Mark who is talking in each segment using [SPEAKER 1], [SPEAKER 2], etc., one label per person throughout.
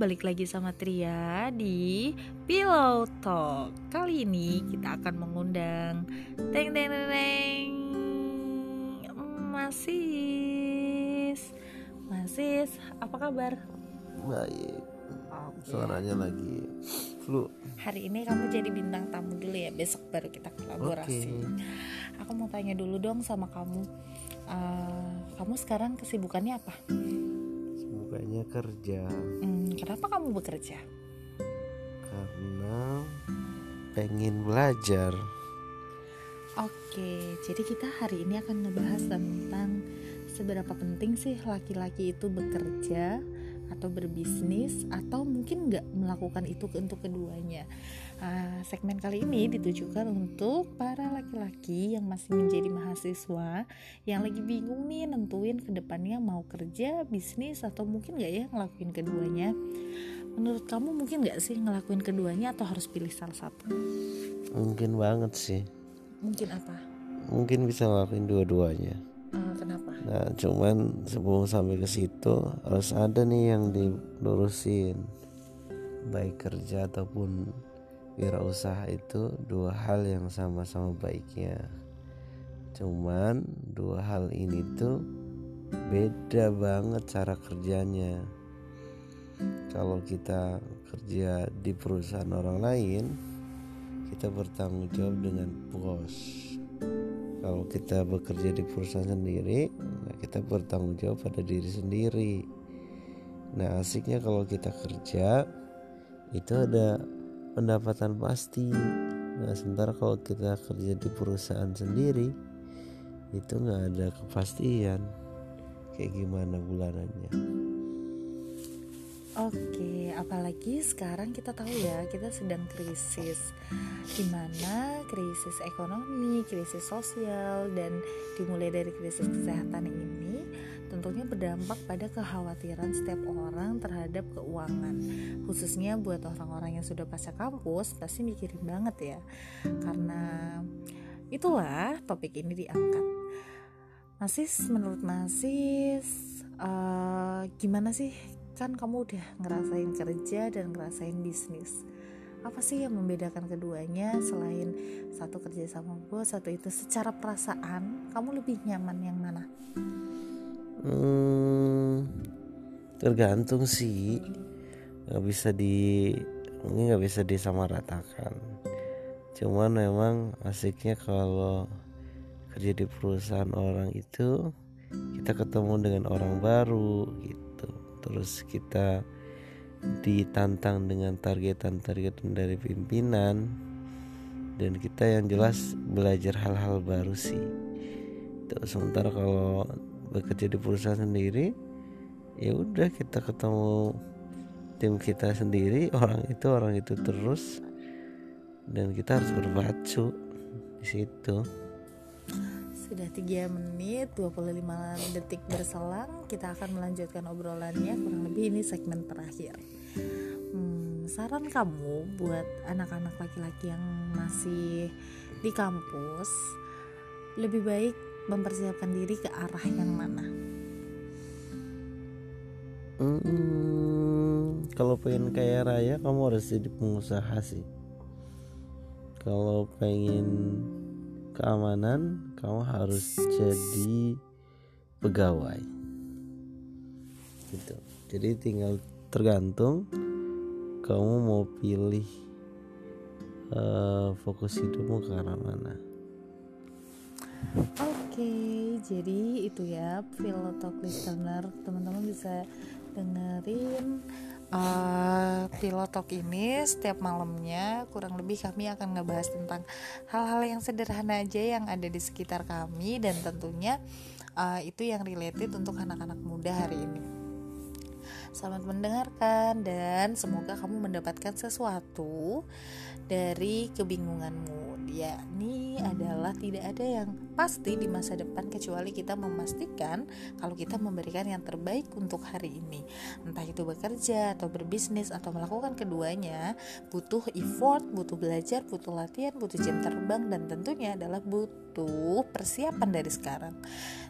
[SPEAKER 1] balik lagi sama Tria di Pillow Talk. Kali ini kita akan mengundang Teng Teng Teng, teng. Masis. Masis, apa kabar?
[SPEAKER 2] Baik.
[SPEAKER 1] Oke.
[SPEAKER 2] Suaranya lagi flu.
[SPEAKER 1] Hari ini kamu jadi bintang tamu dulu ya, besok baru kita kolaborasi.
[SPEAKER 2] Oke.
[SPEAKER 1] Aku mau tanya dulu dong sama kamu. Eh, kamu sekarang kesibukannya apa?
[SPEAKER 2] Semuanya kerja
[SPEAKER 1] Hmm, kenapa kamu bekerja?
[SPEAKER 2] karena pengen belajar.
[SPEAKER 1] Oke, jadi kita hari ini akan ngebahas tentang seberapa penting sih laki-laki itu bekerja atau berbisnis atau mungkin nggak melakukan itu untuk keduanya. Ah, segmen kali ini ditujukan untuk para laki-laki yang masih menjadi mahasiswa yang lagi bingung nih nentuin ke depannya mau kerja, bisnis atau mungkin nggak ya ngelakuin keduanya. Menurut kamu mungkin nggak sih ngelakuin keduanya atau harus pilih salah satu?
[SPEAKER 2] Mungkin banget sih.
[SPEAKER 1] Mungkin apa?
[SPEAKER 2] Mungkin bisa ngelakuin dua-duanya.
[SPEAKER 1] Kenapa?
[SPEAKER 2] Nah, cuman sebelum sampai ke situ harus ada nih yang dilurusin. Baik kerja ataupun wirausaha itu dua hal yang sama-sama baiknya. Cuman dua hal ini tuh beda banget cara kerjanya. Kalau kita kerja di perusahaan orang lain, kita bertanggung jawab dengan bos. Kalau kita bekerja di perusahaan sendiri, nah kita bertanggung jawab pada diri sendiri. Nah, asiknya kalau kita kerja itu ada pendapatan pasti. Nah, sementara kalau kita kerja di perusahaan sendiri itu nggak ada kepastian kayak gimana bulanannya.
[SPEAKER 1] Oke, apalagi sekarang kita tahu ya, kita sedang krisis Di mana krisis ekonomi, krisis sosial, dan dimulai dari krisis kesehatan ini Tentunya berdampak pada kekhawatiran setiap orang terhadap keuangan. Khususnya buat orang-orang yang sudah pasca kampus, pasti mikirin banget ya. Karena itulah topik ini diangkat. Masis, menurut Masis, eh, gimana sih? Kan kamu udah ngerasain kerja dan ngerasain bisnis. Apa sih yang membedakan keduanya selain satu kerja sama bos satu itu secara perasaan? Kamu lebih nyaman yang mana
[SPEAKER 2] Hmm, tergantung sih. Nggak bisa di ini nggak bisa disamaratakan. Cuman memang asiknya kalau kerja di perusahaan orang itu kita ketemu dengan orang baru gitu. Terus kita ditantang dengan targetan-targetan dari pimpinan. Dan kita yang jelas belajar hal-hal baru sih. Tuh, sementara kalau bekerja di perusahaan sendiri ya udah kita ketemu tim kita sendiri orang itu orang itu terus dan kita harus berpacu di situ.
[SPEAKER 1] Sudah 3 menit 25 detik berselang kita akan melanjutkan obrolannya. Kurang lebih ini segmen terakhir. Hmm, saran kamu buat anak-anak laki-laki yang masih di kampus lebih baik mempersiapkan diri ke arah yang mana
[SPEAKER 2] Hmm, kalau pengen kaya raya kamu harus jadi pengusaha sih. Kalau pengen keamanan kamu harus jadi pegawai. Gitu. Jadi tinggal tergantung kamu mau pilih eh, fokus hidupmu ke arah mana.
[SPEAKER 1] Oke, jadi itu ya Pilotalk listener. Teman-teman bisa dengerin uh, Pilotalk ini setiap malamnya. Kurang lebih kami akan ngebahas tentang hal-hal yang sederhana aja yang ada di sekitar kami Dan tentunya uh, itu yang related untuk anak-anak muda hari ini. Selamat mendengarkan dan semoga kamu mendapatkan sesuatu dari kebingunganmu. Yakni adalah tidak ada yang pasti di masa depan kecuali kita memastikan kalau kita memberikan yang terbaik untuk hari ini. Entah itu bekerja atau berbisnis atau melakukan keduanya, butuh effort, butuh belajar, butuh latihan, butuh jam terbang dan tentunya adalah butuh persiapan dari sekarang.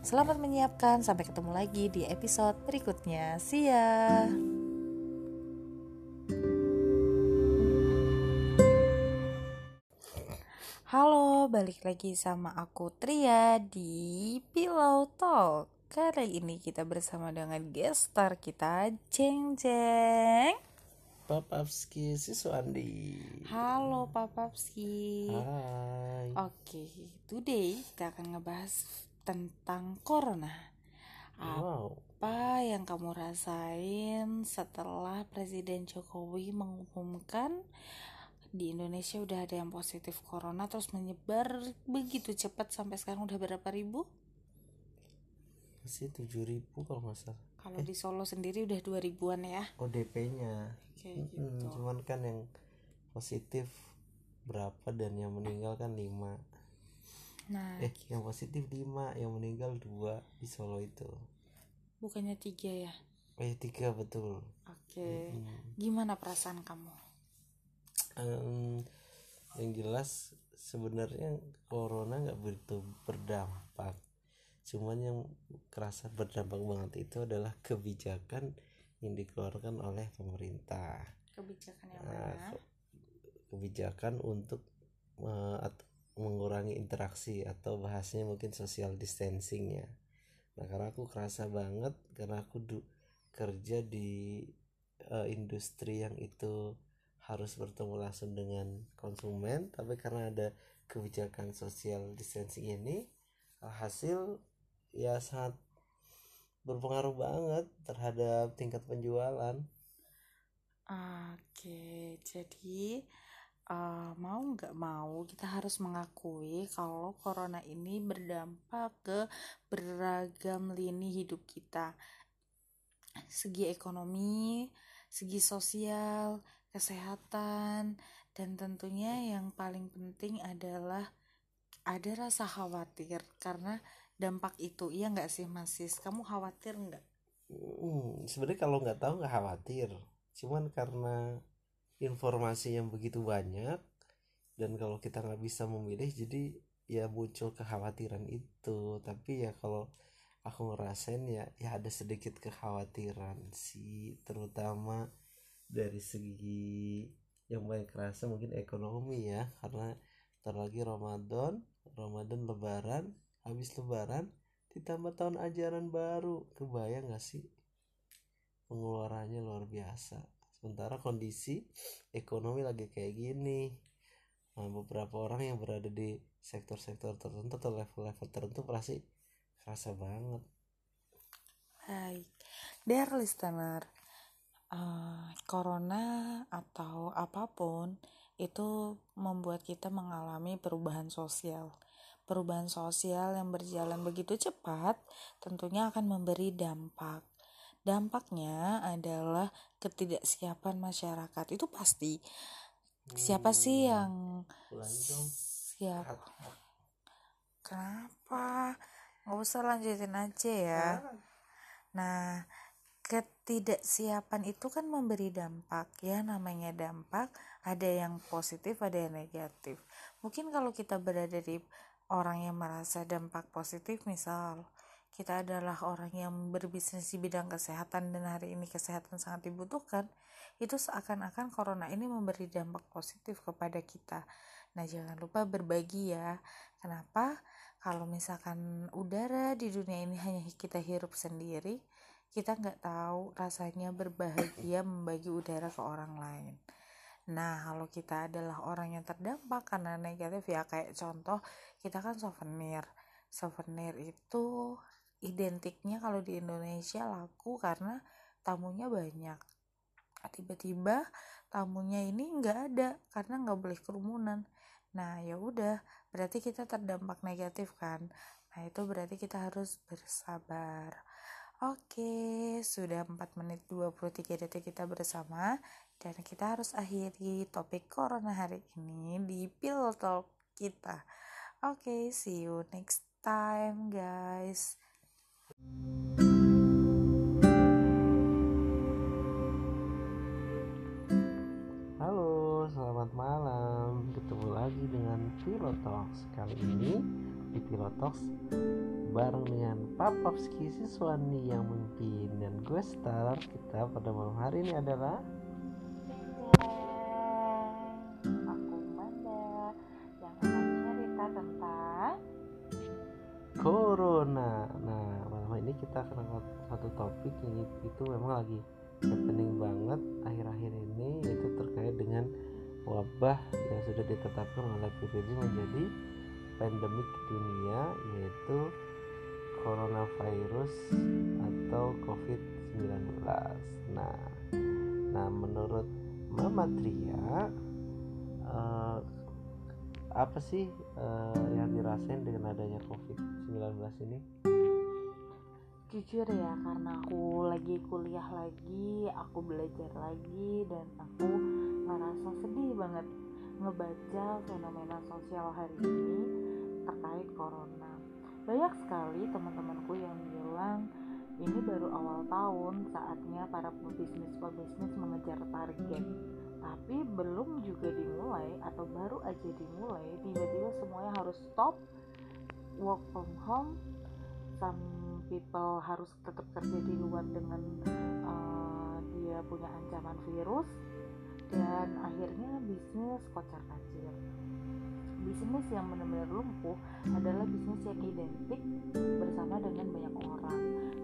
[SPEAKER 1] Selamat menyiapkan, sampai ketemu lagi di episode berikutnya. See ya. Balik lagi sama aku Tria di Pillow Talk. Kali ini kita bersama dengan guest star kita, Jeng Jeng.
[SPEAKER 2] Papapski Siswandi.
[SPEAKER 1] Halo Papapski.
[SPEAKER 2] Hai.
[SPEAKER 1] Oke, today kita akan ngebahas tentang corona.
[SPEAKER 2] Wow.
[SPEAKER 1] Apa yang kamu rasain setelah Presiden Jokowi mengumumkan di Indonesia udah ada yang positif corona terus menyebar begitu cepat sampai sekarang udah berapa ribu?
[SPEAKER 2] Masih 7000 kalau nggak salah.
[SPEAKER 1] Kalau di Solo sendiri udah 2000-an ya.
[SPEAKER 2] ODP-nya.
[SPEAKER 1] Kayak
[SPEAKER 2] Mm-mm,
[SPEAKER 1] gitu.
[SPEAKER 2] Cuman kan yang positif berapa dan yang meninggal kan 5
[SPEAKER 1] Nah,
[SPEAKER 2] Eh yang positif 5 Yang meninggal 2 Di Solo itu
[SPEAKER 1] bukannya tiga ya?
[SPEAKER 2] Eh 3 betul
[SPEAKER 1] Oke.
[SPEAKER 2] Mm.
[SPEAKER 1] Gimana perasaan kamu?
[SPEAKER 2] Em, Yang jelas sebenarnya Corona nggak begitu berdampak Cuman yang kerasa berdampak banget itu adalah kebijakan yang dikeluarkan oleh pemerintah
[SPEAKER 1] Kebijakan yang
[SPEAKER 2] Nah,
[SPEAKER 1] mana?
[SPEAKER 2] ke- kebijakan untuk at- mengurangi interaksi atau bahasanya mungkin social distancing ya. Nah karena aku kerasa banget karena aku du- kerja di eh, industri yang itu harus bertemu langsung dengan konsumen, tapi karena ada kebijakan social distancing ini, hasil ya sangat berpengaruh banget terhadap tingkat penjualan.
[SPEAKER 1] Oke, jadi eh, mau nggak mau kita harus mengakui kalau corona ini berdampak ke beragam lini hidup kita. Segi ekonomi, segi sosial, kesehatan, dan tentunya yang paling penting adalah ada rasa khawatir karena dampak itu. Iya nggak sih Mas Sis? Kamu khawatir nggak?
[SPEAKER 2] Hmm, sebenarnya kalau nggak tahu nggak khawatir. Cuman karena informasi yang begitu banyak dan kalau kita nggak bisa memilih, jadi ya muncul kekhawatiran itu. Tapi ya kalau aku ngerasain ya ya ada sedikit kekhawatiran sih, terutama dari segi yang paling kerasa mungkin ekonomi ya, karena ntar Ramadan, Ramadan Lebaran, habis Lebaran ditambah tahun ajaran baru. Kebayang gak sih? Pengeluarannya luar biasa. Sementara kondisi ekonomi lagi kayak gini. Nah, beberapa orang yang berada di sektor-sektor tertentu atau level-level tertentu pasti kerasa banget.
[SPEAKER 1] Baik, dear listener, eh, corona atau apa pun itu membuat kita mengalami perubahan sosial. Perubahan sosial yang berjalan begitu cepat tentunya akan memberi dampak. Dampaknya adalah ketidaksiapan masyarakat. Itu pasti. Siapa sih yang siap? Kenapa? Nggak usah lanjutin aja ya. Nah, ketidaksiapan itu kan memberi dampak ya, namanya dampak ada yang positif, ada yang negatif. Mungkin kalau kita berada di orang yang merasa dampak positif, misal kita adalah orang yang berbisnis di bidang kesehatan dan hari ini kesehatan sangat dibutuhkan, itu seakan-akan corona ini memberi dampak positif kepada kita. Nah, jangan lupa berbagi ya. Kenapa? Kalau misalkan udara di dunia ini hanya kita hirup sendiri, kita nggak tahu rasanya berbahagia membagi udara ke orang lain. Nah, kalau kita adalah orang yang terdampak karena negatif ya kayak contoh kita kan souvenir. Souvenir itu identiknya kalau di Indonesia laku karena tamunya banyak. Tiba-tiba tamunya ini nggak ada karena nggak boleh kerumunan. Nah, ya udah, berarti kita terdampak negatif kan. Nah, itu berarti kita harus bersabar. Oke, sudah 4 menit 23 detik kita bersama dan kita harus akhiri topik corona hari ini di Pill Talk kita. Oke, see you next time guys.
[SPEAKER 2] Halo, selamat malam. Ketemu lagi dengan Pilotox. Kali ini di Pilotox bareng dengan Papapski Siswani yang memimpin. Dan gue star kita pada malam hari ini adalah
[SPEAKER 1] Aku Manda yang akan cerita
[SPEAKER 2] corona. Nah malam ini kita akan angkat satu topik yang itu memang lagi happening banget akhir-akhir ini yaitu terkait dengan wabah yang sudah ditetapkan oleh PBB menjadi pandemik dunia yaitu coronavirus atau COVID-19. Nah, nah menurut Mama Tria uh, apa sih uh, yang dirasain dengan adanya COVID-19 ini?
[SPEAKER 1] Jujur ya, karena aku lagi kuliah lagi, aku belajar lagi, dan aku ngerasa sedih banget ngebaca fenomena sosial hari ini terkait corona. Banyak sekali teman-temanku yang bilang ini baru awal tahun, saatnya para pebisnis-pebisnis mengejar target. Tapi belum juga dimulai atau baru aja dimulai, tiba-tiba semuanya harus stop, work from home, some people harus tetap kerja di luar dengan uh, dia punya ancaman virus dan akhirnya bisnis kocar kacir bisnis yang benar-benar lumpuh adalah bisnis yang identik bersama dengan banyak orang.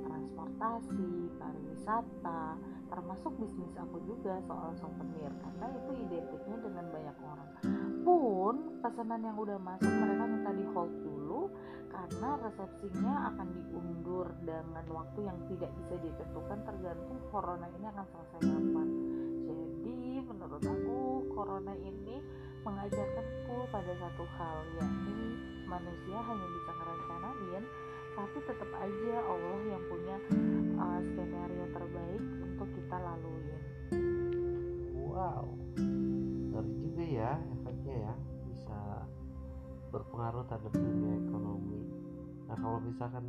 [SPEAKER 1] Transportasi, pariwisata, termasuk bisnis aku juga soal souvenir karena itu identiknya dengan banyak orang. Pun pesanan yang udah masuk mereka minta di hold dulu karena resepsinya akan diundur dengan waktu yang tidak bisa ditentukan tergantung corona ini akan selesai kapan. Menurut aku corona ini mengajarkanku pada satu hal yakni manusia hanya bisa ngerencanain tapi tetap aja Allah yang punya uh, skenario terbaik untuk kita laluin.
[SPEAKER 2] Wow ngeri juga ya efeknya ya bisa berpengaruh terhadap dunia ekonomi. Nah kalau misalkan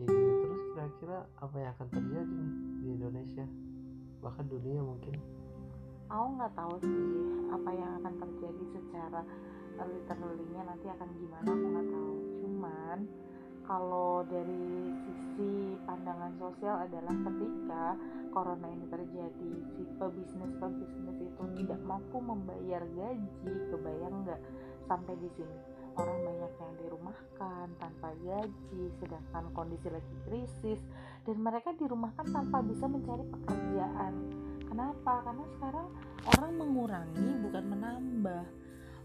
[SPEAKER 2] kayak gini terus kira-kira apa yang akan terjadi di Indonesia? Bahkan dunia mungkin
[SPEAKER 1] aku nggak tahu sih apa yang akan terjadi secara literally-nya nanti akan gimana aku nggak tahu. Cuman kalau dari sisi pandangan sosial adalah ketika corona ini terjadi si pebisnis pebisnis itu tidak mampu membayar gaji kebayang nggak? Sampai di sini orang banyak yang dirumahkan tanpa gaji sedangkan kondisi lagi krisis dan mereka dirumahkan tanpa bisa mencari pekerjaan Kenapa? Karena sekarang orang mengurangi bukan menambah.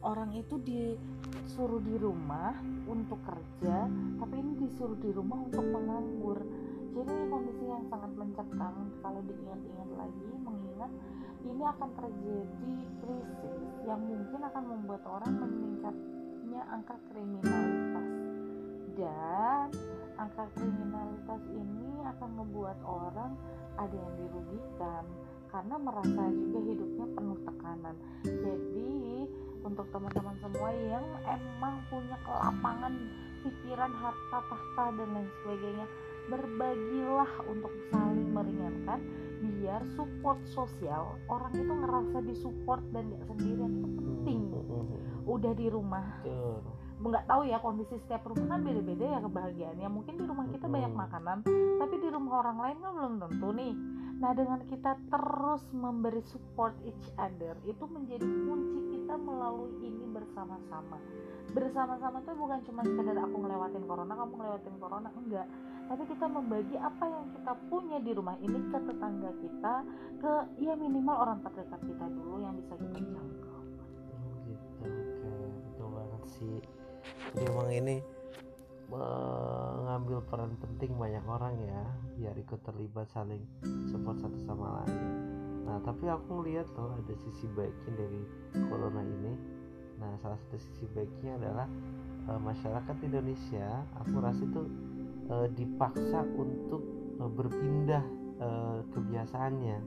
[SPEAKER 1] Orang itu disuruh di rumah untuk kerja, tapi ini disuruh di rumah untuk menganggur. Jadi kondisi yang sangat mencekam kalau diingat-ingat lagi, mengingat ini akan terjadi krisis yang mungkin akan membuat orang meningkatnya angka kriminalitas dan angka kriminalitas ini akan membuat orang ada yang dirugikan karena merasa juga hidupnya penuh tekanan. Jadi untuk teman-teman semua yang emang punya kelapangan pikiran harta tahta dan lain sebagainya berbagilah untuk saling meringankan biar support sosial. Orang itu ngerasa disupport dan gak sendirian itu penting. Udah di rumah. Nggak tahu ya kondisi setiap rumah kan beda-beda ya kebahagiaannya. Mungkin di rumah kita banyak makanan tapi di rumah orang lain kan belum tentu nih nah dengan kita terus memberi support each other itu menjadi kunci kita melalui ini bersama-sama. Bersama-sama tuh bukan cuma sekedar aku ngelewatin corona kamu ngelewatin corona enggak. Tapi kita membagi apa yang kita punya di rumah ini ke tetangga kita ke ya minimal orang terdekat kita dulu yang bisa kita jangkau.
[SPEAKER 2] Gitu oke. Betul banget sih. Jadi emang ini mengambil peran penting banyak orang ya biar ikut terlibat saling support satu sama lain. Nah tapi aku ngeliat loh ada sisi baiknya dari corona ini. Nah salah satu sisi baiknya adalah uh, masyarakat Indonesia aku rasa itu uh, dipaksa untuk uh, berpindah uh, kebiasaannya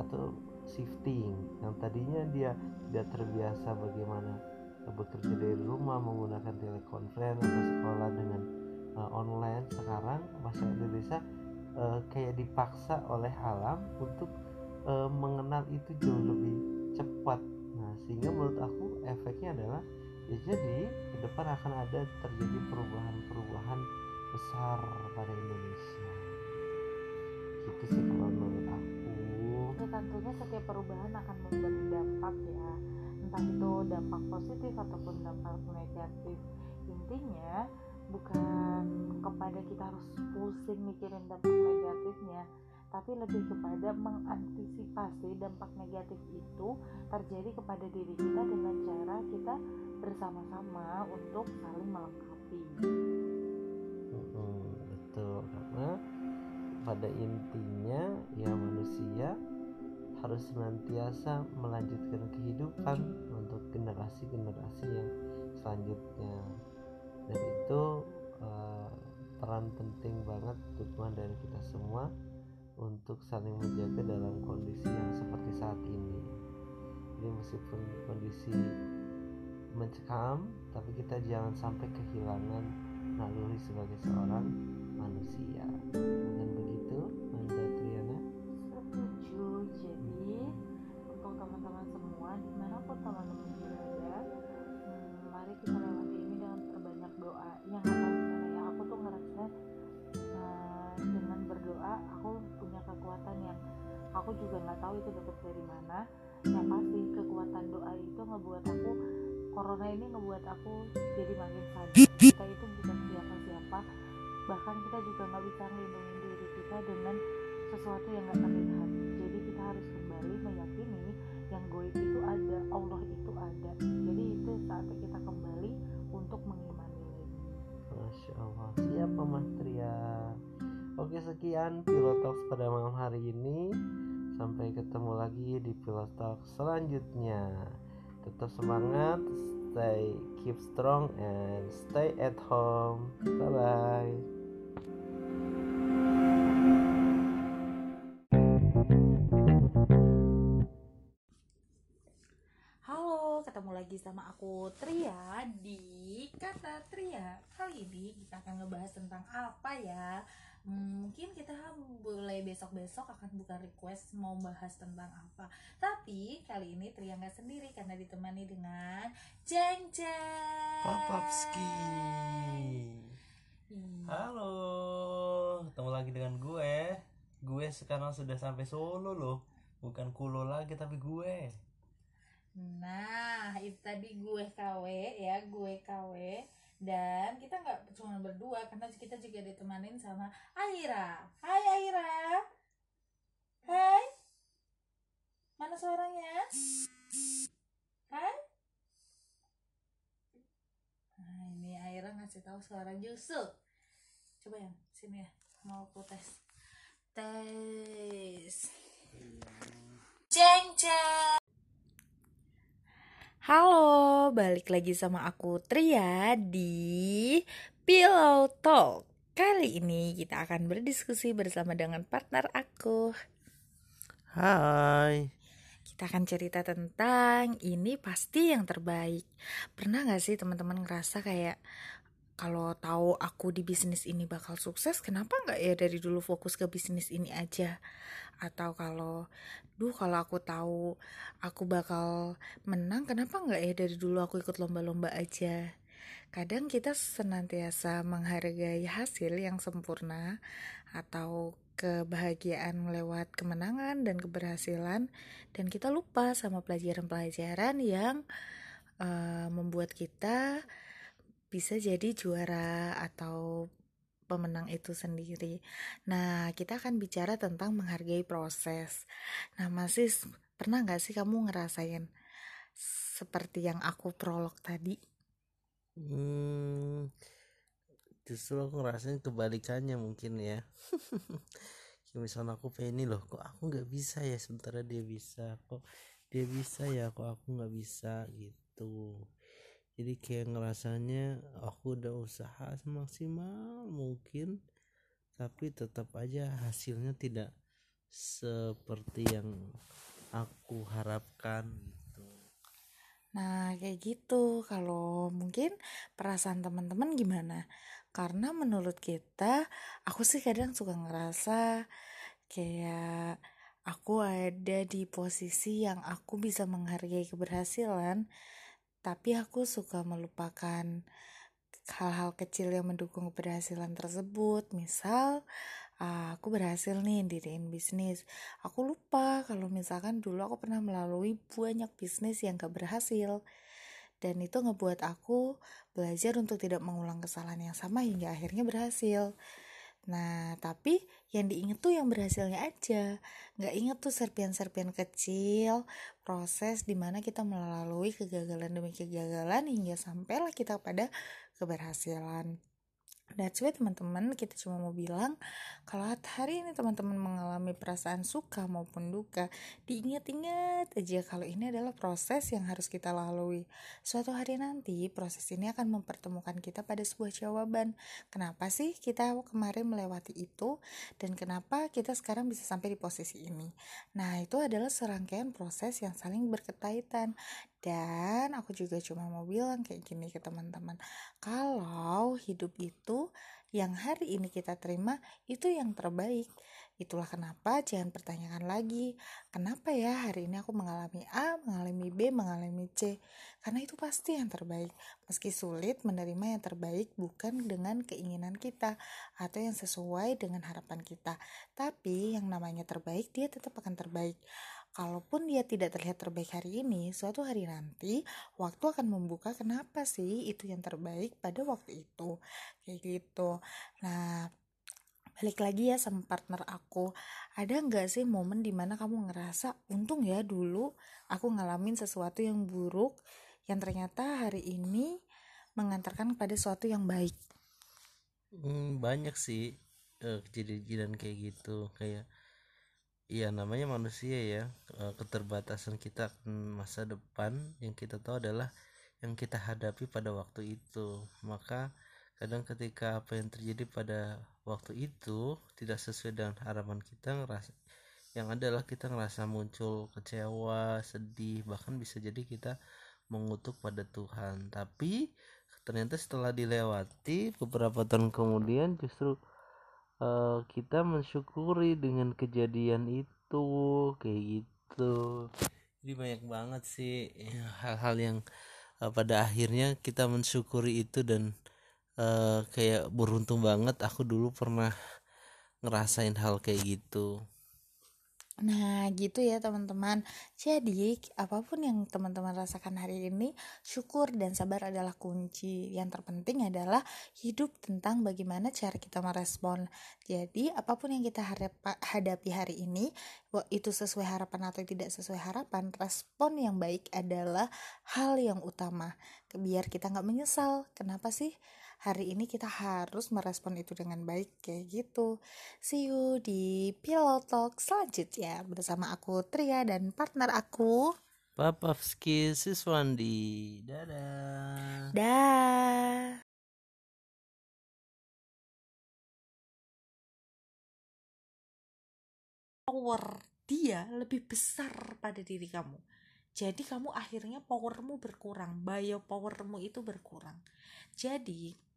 [SPEAKER 2] atau shifting. Yang tadinya dia tidak terbiasa bagaimana bekerja dari rumah menggunakan telekonferensi atau sekolah dengan uh, online. Sekarang masyarakat Indonesia uh, kayak dipaksa oleh alam untuk uh, mengenal itu jauh lebih cepat. Nah sehingga menurut aku efeknya adalah ya jadi ke depan akan ada terjadi perubahan-perubahan besar pada Indonesia. Gitu sih kalau menurut aku.
[SPEAKER 1] Ya tentunya setiap perubahan akan memberi dampak ya entah itu dampak positif ataupun dampak negatif intinya bukan kepada kita harus pusing mikirin dampak negatifnya tapi lebih kepada mengantisipasi dampak negatif itu terjadi kepada diri kita dengan cara kita bersama-sama untuk saling melengkapi.
[SPEAKER 2] Hmm, betul karena pada intinya ya manusia harus senantiasa melanjutkan kehidupan untuk generasi-generasi yang selanjutnya. Dan itu uh, peran penting banget dukungan dari kita semua untuk saling menjaga dalam kondisi yang seperti saat ini. Jadi meskipun kondisi mencekam tapi kita jangan sampai kehilangan naluri sebagai seorang manusia. Bukan
[SPEAKER 1] di mana pun teman-teman berada hmm, mari kita lewati ini dengan terbanyak doa yang tahu gimana ya aku tuh ngerasa uh, dengan berdoa aku punya kekuatan yang aku juga nggak tahu itu dapat dari mana. Yang pasti kekuatan doa itu ngebuat aku corona ini ngebuat aku jadi makin sadar. Kita itu bukan siapa-siapa. Bahkan kita juga nggak bisa melindungi diri kita dengan sesuatu yang nggak terlihat jadi kita harus kembali meyakini Allah itu ada. Jadi itu saatnya kita kembali untuk mengimani.
[SPEAKER 2] Masya Allah. Siapa Mas Tria Oke sekian Pilotox pada malam hari ini. Sampai ketemu lagi di Pilotox selanjutnya. Tetap semangat Stay keep strong and stay at home. Bye bye
[SPEAKER 1] lagi sama aku Tria di Kata Tria. Kali ini kita akan ngebahas tentang apa ya? Hmm, mungkin kita boleh besok-besok akan buka request mau bahas tentang apa. Tapi kali ini Tria nggak sendiri karena ditemani dengan Jeng Jeng.
[SPEAKER 3] Papapski.
[SPEAKER 1] Ih,
[SPEAKER 3] Halo, ketemu lagi dengan gue. Gue sekarang sudah sampai Solo loh. Bukan kulo lagi tapi gue.
[SPEAKER 1] Nah, itu tadi gue KW ya, gue KW. Dan kita nggak cuma berdua karena kita juga ditemanin sama Aira. Hai Aira. Hai. Mana suaranya? Hai. Nah, ini Aira ngasih tahu suara Yusuf. Coba yang sini ya, mau aku tes. Tes. Ceng ceng. Halo, balik lagi sama aku Tria di Pillow Talk. Kali ini kita akan berdiskusi bersama dengan partner aku.
[SPEAKER 2] Hai
[SPEAKER 1] Kita akan cerita tentang ini pasti yang terbaik. Pernah gak sih teman-teman ngerasa kayak kalau tahu aku di bisnis ini bakal sukses, kenapa nggak ya dari dulu fokus ke bisnis ini aja? Atau kalau, duh kalau aku tahu aku bakal menang, kenapa nggak ya dari dulu aku ikut lomba-lomba aja? Kadang kita senantiasa menghargai hasil yang sempurna atau kebahagiaan lewat kemenangan dan keberhasilan dan kita lupa sama pelajaran-pelajaran yang uh, membuat kita bisa jadi juara atau pemenang itu sendiri. Nah, kita akan bicara tentang menghargai proses. Nah, masih pernah nggak sih kamu ngerasain seperti yang aku prolog tadi?
[SPEAKER 2] Hmm, justru aku ngerasain kebalikannya mungkin ya. Misalnya aku pengen ini loh, kok aku nggak bisa ya sementara dia bisa, kok dia bisa ya, kok aku nggak bisa gitu. Jadi kayak ngerasanya aku udah usaha semaksimal mungkin, tapi tetap aja hasilnya tidak seperti yang aku harapkan gitu.
[SPEAKER 1] Nah, kayak gitu. Kalau mungkin perasaan teman-teman gimana? Karena menurut kita, aku sih kadang suka ngerasa kayak aku ada di posisi yang aku bisa menghargai keberhasilan, tapi aku suka melupakan hal-hal kecil yang mendukung keberhasilan tersebut. Misal, aku berhasil nih diriin bisnis. Aku lupa kalau misalkan dulu aku pernah melalui banyak bisnis yang gak berhasil. dan itu ngebuat aku belajar untuk tidak mengulang kesalahan yang sama hingga akhirnya berhasil Nah, tapi yang diinget tuh yang berhasilnya aja. Nggak inget tuh serpian-serpian kecil, proses di mana kita melalui kegagalan demi kegagalan hingga sampailah kita pada keberhasilan. That's why teman-teman kita cuma mau bilang kalau hari ini teman-teman mengalami perasaan suka maupun duka diingat-ingat aja kalau ini adalah proses yang harus kita lalui. Suatu hari nanti proses ini akan mempertemukan kita pada sebuah jawaban. Kenapa sih kita kemarin melewati itu? Dan kenapa kita sekarang bisa sampai di posisi ini? Nah itu adalah serangkaian proses yang saling berkaitan dan aku juga cuma mau bilang kayak gini ke teman-teman. Kalau hidup itu yang hari ini kita terima itu yang terbaik. Itulah kenapa jangan pertanyakan lagi kenapa ya hari ini aku mengalami A mengalami B mengalami C? Karena itu pasti yang terbaik. Meski sulit menerima yang terbaik bukan dengan keinginan kita atau yang sesuai dengan harapan kita. Tapi yang namanya terbaik dia tetap akan terbaik kalaupun dia tidak terlihat terbaik hari ini, suatu hari nanti waktu akan membuka kenapa sih itu yang terbaik pada waktu itu. Kayak gitu. Nah, balik lagi ya sama partner aku. Ada nggak sih momen di mana kamu ngerasa untung ya dulu aku ngalamin sesuatu yang buruk yang ternyata hari ini mengantarkan kepada sesuatu yang baik.
[SPEAKER 3] Hmm, banyak sih uh, kejadian-kejadian kayak gitu kayak Iya namanya manusia ya. Keterbatasan kita masa depan yang kita tahu adalah yang kita hadapi pada waktu itu. Maka kadang ketika apa yang terjadi pada waktu itu tidak sesuai dengan harapan kita ngerasa yang adalah kita ngerasa muncul kecewa sedih bahkan bisa jadi kita mengutuk pada Tuhan. Tapi ternyata setelah dilewati beberapa tahun kemudian justru uh, kita mensyukuri dengan kejadian itu kayak gitu. Jadi banyak banget sih hal-hal yang uh, pada akhirnya kita mensyukuri itu dan uh, kayak beruntung banget. Aku dulu pernah ngerasain hal kayak gitu
[SPEAKER 1] Nah, gitu ya teman-teman. Jadi, apa pun yang teman-teman rasakan hari ini, syukur dan sabar adalah kunci. Yang terpenting adalah hidup tentang bagaimana cara kita merespon. Jadi, apa pun yang kita hadapi hari ini, itu sesuai harapan atau tidak sesuai harapan, respon yang baik adalah hal yang utama. Biar kita nggak menyesal. Kenapa sih? Hari ini kita harus merespon itu dengan baik kayak gitu. See you di Pillow Talk selanjutnya bersama aku Tria dan partner aku.
[SPEAKER 3] Papavski Siswandi dadah.
[SPEAKER 1] Dah. Power dia lebih besar pada diri kamu. Jadi kamu akhirnya powermu berkurang bio powermu itu berkurang. Jadi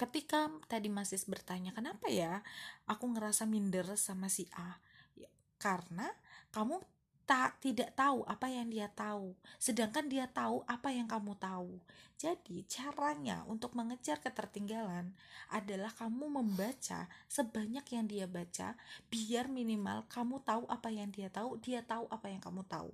[SPEAKER 1] ketika tadi Mas bertanya kenapa ya aku ngerasa minder sama si A? Ya, karena kamu tak tidak tahu apa yang dia tahu sedangkan dia tahu apa yang kamu tahu. Jadi caranya untuk mengejar ketertinggalan adalah kamu membaca sebanyak yang dia baca biar minimal kamu tahu apa yang dia tahu dia tahu apa yang kamu tahu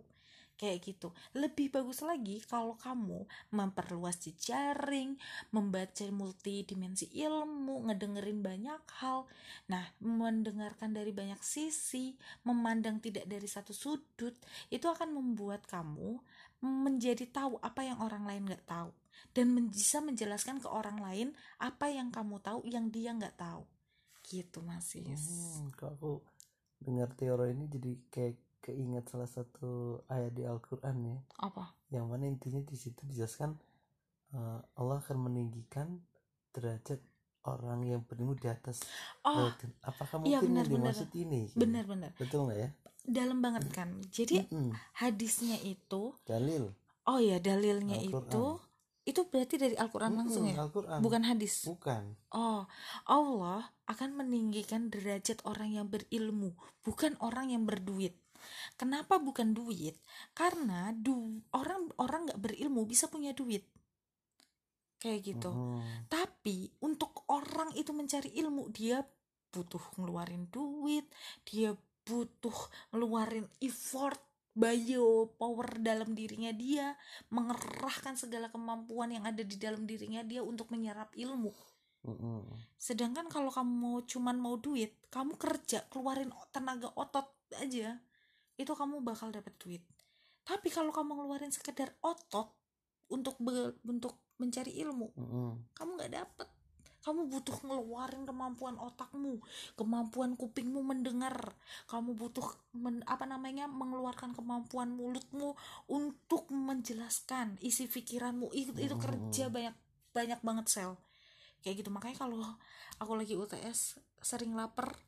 [SPEAKER 1] kayak gitu. Lebih bagus lagi kalau kamu memperluas jejaring membaca multidimensi ilmu ngedengerin banyak hal. Nah mendengarkan dari banyak sisi memandang tidak dari satu sudut itu akan membuat kamu menjadi tahu apa yang orang lain nggak tahu. Dan bisa menjelaskan ke orang lain apa yang kamu tahu yang dia nggak tahu. Gitu mas
[SPEAKER 2] hmm, aku dengar teori ini jadi kayak keinget salah satu ayat di Al-Quran ya.
[SPEAKER 1] Apa?
[SPEAKER 2] Yang mana intinya di situ dijelaskan uh, Allah akan meninggikan derajat orang yang berilmu di atas
[SPEAKER 1] oh,
[SPEAKER 2] apakah iya, mungkin iya, benar, yang dimaksud benar. ini
[SPEAKER 1] benar-benar
[SPEAKER 2] betul nggak ya?
[SPEAKER 1] Dalam banget kan. Jadi mm -hmm. hadisnya itu
[SPEAKER 2] dalil.
[SPEAKER 1] Oh ya dalilnya itu itu berarti dari Al-Quran hmm, langsung ya?
[SPEAKER 2] Al
[SPEAKER 1] bukan hadis?
[SPEAKER 2] Bukan.
[SPEAKER 1] Oh Allah akan meninggikan derajat orang yang berilmu bukan orang yang berduit Kenapa bukan duit? Karena du orang orang nggak berilmu bisa punya duit. Kayak gitu. Hmm. Tapi untuk orang itu mencari ilmu dia butuh ngeluarin duit, dia butuh ngeluarin effort bio power dalam dirinya dia mengerahkan segala kemampuan yang ada di dalam dirinya dia untuk menyerap ilmu sedangkan kalau kamu cuman mau duit kamu kerja keluarin tenaga otot aja itu kamu bakal dapat duit. Tapi kalau kamu ngeluarin sekedar otot untuk be- untuk mencari ilmu
[SPEAKER 2] Mm-mm.
[SPEAKER 1] kamu nggak dapet. Kamu butuh ngeluarin kemampuan otakmu kemampuan kupingmu mendengar. Kamu butuh men- apa namanya mengeluarkan kemampuan mulutmu untuk menjelaskan isi pikiranmu. Itu itu
[SPEAKER 2] Hmm.
[SPEAKER 1] kerja banyak banyak banget sel. Kayak gitu. Makanya kalau aku lagi UTS sering lapar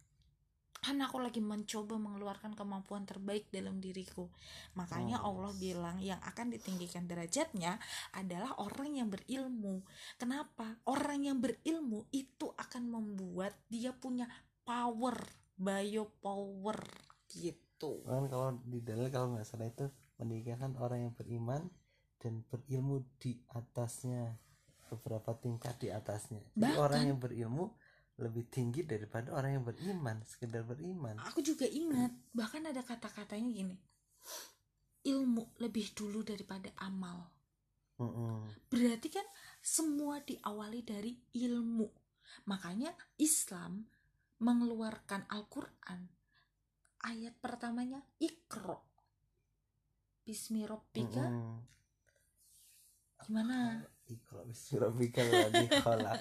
[SPEAKER 1] karena aku lagi mencoba mengeluarkan kemampuan terbaik dalam diriku. Makanya
[SPEAKER 2] Oh,
[SPEAKER 1] Allah bilang yang akan ditinggikan derajatnya adalah orang yang berilmu. Kenapa? Orang yang berilmu itu akan membuat dia punya power bio power gitu.
[SPEAKER 3] Kan kalau di dalil kalau nggak salah itu menikahkan orang yang beriman dan berilmu di atasnya beberapa tingkat di atasnya. Jadi
[SPEAKER 1] Bahkan-
[SPEAKER 3] orang yang berilmu lebih tinggi daripada orang yang beriman sekedar beriman.
[SPEAKER 1] Aku juga ingat bahkan ada kata-katanya gini. Ilmu lebih dulu daripada amal.
[SPEAKER 3] Mm-mm.
[SPEAKER 1] berarti kan semua diawali dari ilmu. Makanya Islam mengeluarkan Al-Quran. Ayat pertamanya ikro Bismillahirrahmanirrahim
[SPEAKER 3] Mm-mm.
[SPEAKER 1] gimana
[SPEAKER 3] Iqra bismi rabbikal ladzi khalaq.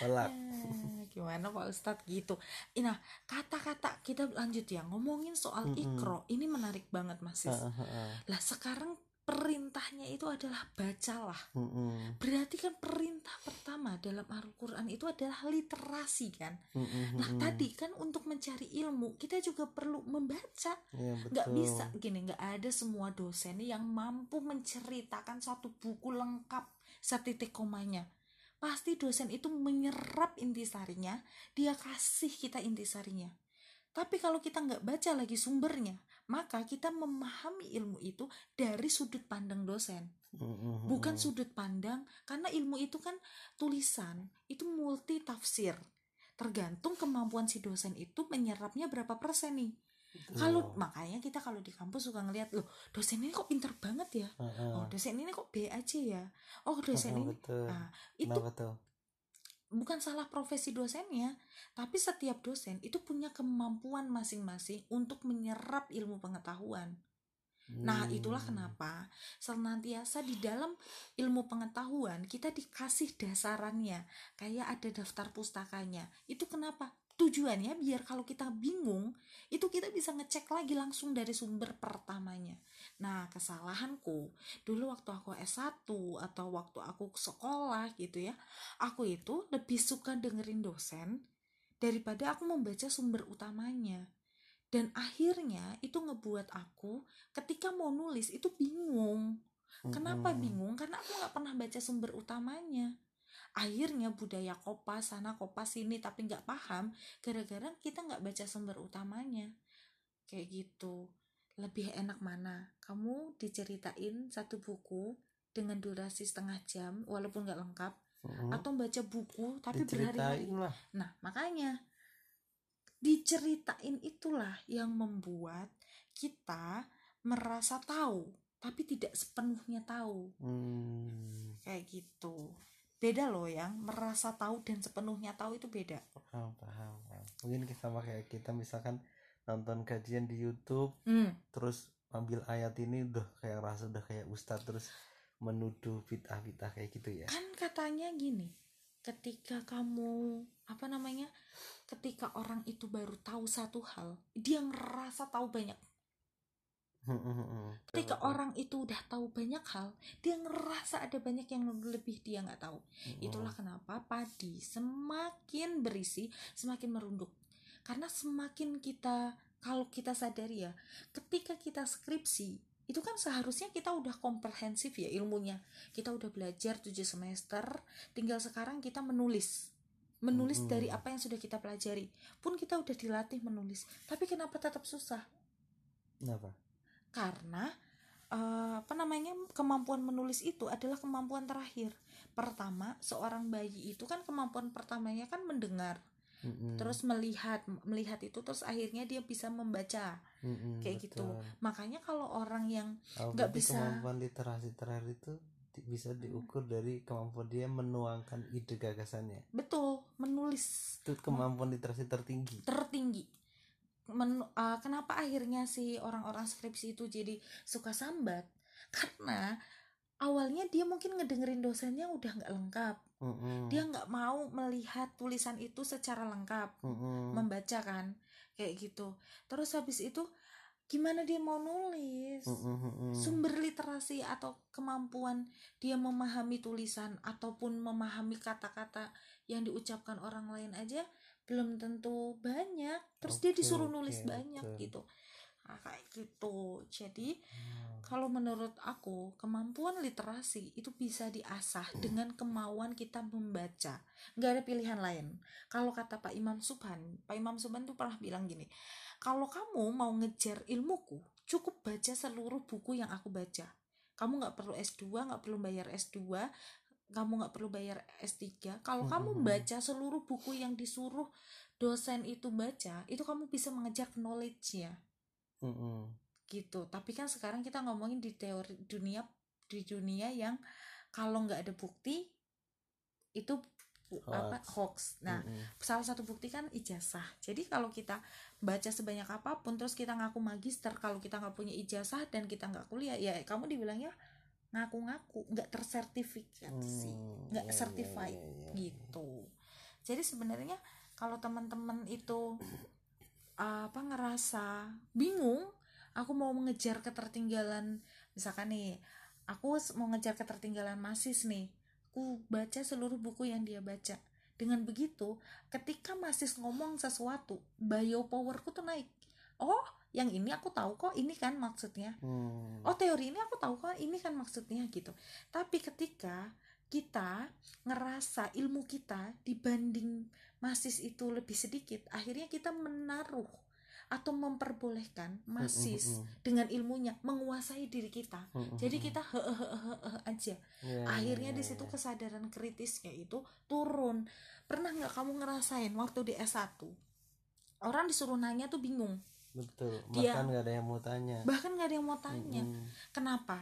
[SPEAKER 3] Khalaq.
[SPEAKER 1] Eh, gimana Pak Ustadz gitu nah kata-kata kita lanjut ya ngomongin soal ikro ini menarik banget Mas lah sekarang perintahnya itu adalah bacalah
[SPEAKER 3] Mm-mm.
[SPEAKER 1] berarti kan perintah pertama dalam Al-Quran itu adalah literasi kan
[SPEAKER 3] Mm-mm,
[SPEAKER 1] Nah
[SPEAKER 3] mm-mm.
[SPEAKER 1] tadi kan untuk mencari ilmu kita juga perlu membaca
[SPEAKER 3] Iya,
[SPEAKER 1] nggak
[SPEAKER 3] betul.
[SPEAKER 1] bisa gini nggak ada semua dosen yang mampu menceritakan satu buku lengkap setitik komanya. Pasti dosen itu menyerap intisarinya dia kasih kita intisarinya. Tapi kalau kita nggak baca lagi sumbernya maka kita memahami ilmu itu dari sudut pandang dosen. Bukan sudut pandang karena ilmu itu kan tulisan itu multi tafsir. Tergantung kemampuan si dosen itu menyerapnya berapa persen nih. Kalau makanya kita kalau di kampus suka ngeliat loh dosen ini kok pinter banget ya
[SPEAKER 3] Heeh.
[SPEAKER 1] oh dosen ini kok B aja ya oh dosen
[SPEAKER 3] Heeh,
[SPEAKER 1] ini
[SPEAKER 3] betul.
[SPEAKER 1] nah itu
[SPEAKER 3] Kenapa tuh?
[SPEAKER 1] bukan salah profesi dosennya tapi setiap dosen itu punya kemampuan masing-masing untuk menyerap ilmu pengetahuan Nah,
[SPEAKER 3] Hmm.
[SPEAKER 1] itulah kenapa senantiasa di dalam ilmu pengetahuan kita dikasih dasarannya, kayak ada daftar pustakanya. Itu kenapa? Tujuannya biar kalau kita bingung, itu kita bisa ngecek lagi langsung dari sumber pertamanya. Nah, kesalahanku dulu waktu aku S1 atau waktu aku sekolah gitu ya, aku itu lebih suka dengerin dosen daripada aku membaca sumber utamanya. Dan akhirnya itu ngebuat aku ketika mau nulis itu bingung. Kenapa bingung? Karena aku nggak pernah baca sumber utamanya akhirnya budaya kopas sana kopas sini tapi nggak paham gara-gara kita nggak baca sumber utamanya kayak gitu lebih enak mana kamu diceritain satu buku dengan durasi setengah jam walaupun nggak lengkap
[SPEAKER 3] Mm-mm.
[SPEAKER 1] atau baca buku tapi berhari-hari
[SPEAKER 3] lah
[SPEAKER 1] Nah, makanya diceritain itulah yang membuat kita merasa tahu, tapi tidak sepenuhnya tahu.
[SPEAKER 3] Hmm,
[SPEAKER 1] Kayak gitu. Beda loh yang merasa tahu dan sepenuhnya tahu itu beda.
[SPEAKER 3] paham, paham, paham. Mungkin sama kayak kita misalkan nonton kajian di YouTube
[SPEAKER 1] Hmm,
[SPEAKER 3] terus ambil ayat ini udah kayak rasa udah kayak ustadz terus menuduh bid'ah-bid'ah kayak gitu ya.
[SPEAKER 1] kan katanya gini, ketika kamu apa namanya? Ketika orang itu baru tahu satu hal, dia ngerasa tahu banyak. Ketika orang itu udah tahu banyak hal, dia ngerasa ada banyak yang lebih dia nggak tahu. Itulah kenapa padi semakin berisi, semakin merunduk. Karena semakin kita kalau kita sadari ya, ketika kita skripsi, itu kan seharusnya kita udah komprehensif ya ilmunya. Kita udah belajar 7 semester, tinggal sekarang kita menulis. Menulis
[SPEAKER 3] Mm-mm.
[SPEAKER 1] dari apa yang sudah kita pelajari. Pun kita udah dilatih menulis. Tapi kenapa tetap susah?
[SPEAKER 3] Kenapa?
[SPEAKER 1] Karena eh, apa namanya kemampuan menulis itu adalah kemampuan terakhir. Pertama seorang bayi itu kan kemampuan pertamanya kan mendengar.
[SPEAKER 2] Mm-mm.
[SPEAKER 1] terus melihat melihat itu terus akhirnya dia bisa membaca.
[SPEAKER 2] Mm-mm,
[SPEAKER 1] kayak gitu.
[SPEAKER 2] betul.
[SPEAKER 1] makanya kalau orang yang nggak bisa-
[SPEAKER 2] kemampuan literasi terakhir itu bisa diukur dari kemampuan dia menuangkan ide gagasannya.
[SPEAKER 1] Betul menulis
[SPEAKER 2] itu kemampuan literasi tertinggi.
[SPEAKER 1] tertinggi Men- uh, kenapa akhirnya si orang-orang skripsi itu jadi suka sambat karena awalnya dia mungkin ngedengerin dosennya udah nggak lengkap
[SPEAKER 2] Mm-mm.
[SPEAKER 1] dia nggak mau melihat tulisan itu secara lengkap
[SPEAKER 2] Mm-mm.
[SPEAKER 1] membaca kan kayak gitu terus habis itu gimana dia mau nulis
[SPEAKER 2] Mm-mm, mm-mm.
[SPEAKER 1] sumber literasi atau kemampuan dia memahami tulisan ataupun memahami kata-kata yang diucapkan orang lain aja belum tentu banyak terus dia
[SPEAKER 2] Oke,
[SPEAKER 1] disuruh nulis banyak
[SPEAKER 2] betul.
[SPEAKER 1] gitu nah, kayak gitu jadi
[SPEAKER 2] Hmm.
[SPEAKER 1] kalau menurut aku kemampuan literasi itu bisa diasah
[SPEAKER 2] Hmm.
[SPEAKER 1] dengan kemauan kita membaca nggak ada pilihan lain kalau kata Pak Imam Subhan Pak Imam Subhan tuh pernah bilang gini kalau kamu mau ngejar ilmuku cukup baca seluruh buku yang aku baca kamu nggak perlu S2 nggak perlu bayar S2 kamu nggak perlu bayar S3 kalau
[SPEAKER 2] Hmm,
[SPEAKER 1] kamu
[SPEAKER 2] hmm, hmm.
[SPEAKER 1] baca seluruh buku yang disuruh dosen itu baca itu kamu bisa mengejar knowledge-nya
[SPEAKER 2] Mm-mm.
[SPEAKER 1] gitu tapi kan sekarang kita ngomongin di teori dunia di dunia yang kalau nggak ada bukti itu bu- apa hoax nah
[SPEAKER 2] Mm-mm.
[SPEAKER 1] salah satu bukti kan ijazah jadi kalau kita baca sebanyak apa pun terus kita ngaku magister kalau kita nggak punya ijazah dan kita nggak kuliah ya kamu dibilangnya ngaku-ngaku nggak tersertifikasi
[SPEAKER 2] Hmm,
[SPEAKER 1] nggak
[SPEAKER 2] iya, iya,
[SPEAKER 1] certified
[SPEAKER 2] iya, iya.
[SPEAKER 1] gitu. Jadi sebenarnya kalau teman-teman itu apa ngerasa bingung aku mau mengejar ketertinggalan misalkan nih aku mau ngejar ketertinggalan masis nih aku baca seluruh buku yang dia baca. Dengan begitu ketika masis ngomong sesuatu bio powerku tuh naik. Oh yang ini aku tahu kok ini kan maksudnya.
[SPEAKER 2] Hmm.
[SPEAKER 1] oh teori ini aku tahu kok ini kan maksudnya gitu. Tapi ketika kita ngerasa ilmu kita dibanding masis itu lebih sedikit akhirnya kita menaruh atau memperbolehkan masis
[SPEAKER 2] Mm-mm,
[SPEAKER 1] dengan ilmunya menguasai diri kita.
[SPEAKER 2] Mm-mm,
[SPEAKER 1] jadi
[SPEAKER 2] mm-mm.
[SPEAKER 1] kita he he he he aja.
[SPEAKER 2] Iya,
[SPEAKER 1] akhirnya
[SPEAKER 2] iya,
[SPEAKER 1] di situ
[SPEAKER 2] iya.
[SPEAKER 1] kesadaran kritisnya itu turun. Pernah nggak kamu ngerasain waktu di S1 orang disuruh nanya tuh bingung
[SPEAKER 2] betul
[SPEAKER 1] dia-
[SPEAKER 2] bahkan nggak ada yang mau tanya
[SPEAKER 1] bahkan nggak ada yang mau tanya
[SPEAKER 2] Mm-mm,
[SPEAKER 1] kenapa